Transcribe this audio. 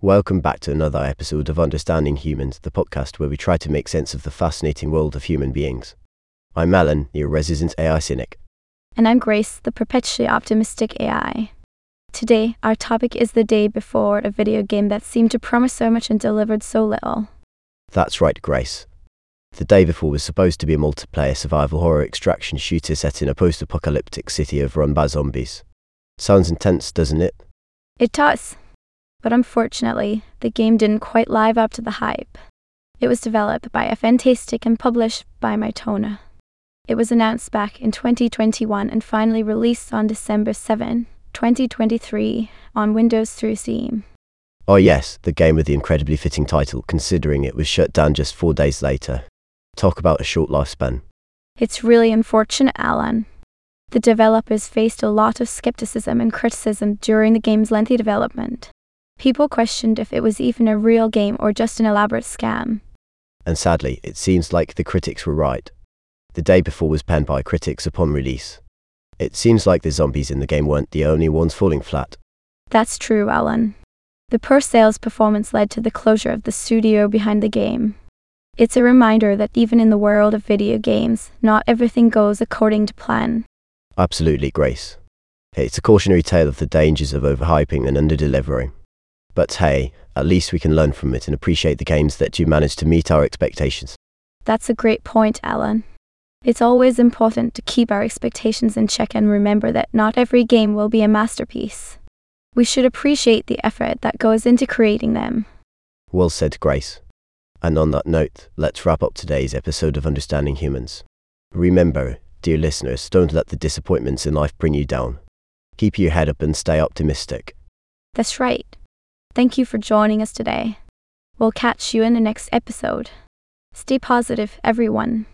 Welcome back to another episode of Understanding Humans, the podcast where we try to make sense of the fascinating world of human beings. I'm Alan, your resident AI cynic. And I'm Grace, the perpetually optimistic AI. Today, our topic is the day before a video game that seemed to promise so much and delivered so little. That's right, Grace. The day before was supposed to be a multiplayer survival horror extraction shooter set in a post apocalyptic city overrun by zombies. Sounds intense, doesn't it? It does. But unfortunately, the game didn't quite live up to the hype. It was developed by Fntastic and published by Mytona. It was announced back in 2021 and finally released on December 7, 2023, on Windows through Steam. Oh, yes, the game with the incredibly fitting title, considering it was shut down just four days later. Talk about a short lifespan. It's really unfortunate, Alan. The developers faced a lot of skepticism and criticism during the game's lengthy development. People questioned if it was even a real game or just an elaborate scam. And sadly, it seems like the critics were right. The day before was penned by critics upon release. It seems like the zombies in the game weren't the only ones falling flat. That's true, Alan. The poor sales performance led to the closure of the studio behind the game. It's a reminder that even in the world of video games, not everything goes according to plan. Absolutely, Grace. It's a cautionary tale of the dangers of overhyping and underdelivering. But hey, at least we can learn from it and appreciate the games that do manage to meet our expectations. That's a great point, Alan. It's always important to keep our expectations in check and remember that not every game will be a masterpiece. We should appreciate the effort that goes into creating them. Well said, Grace. And on that note, let's wrap up today's episode of Understanding Humans. Remember, dear listeners, don't let the disappointments in life bring you down. Keep your head up and stay optimistic. That's right. Thank you for joining us today. We'll catch you in the next episode. Stay positive, everyone.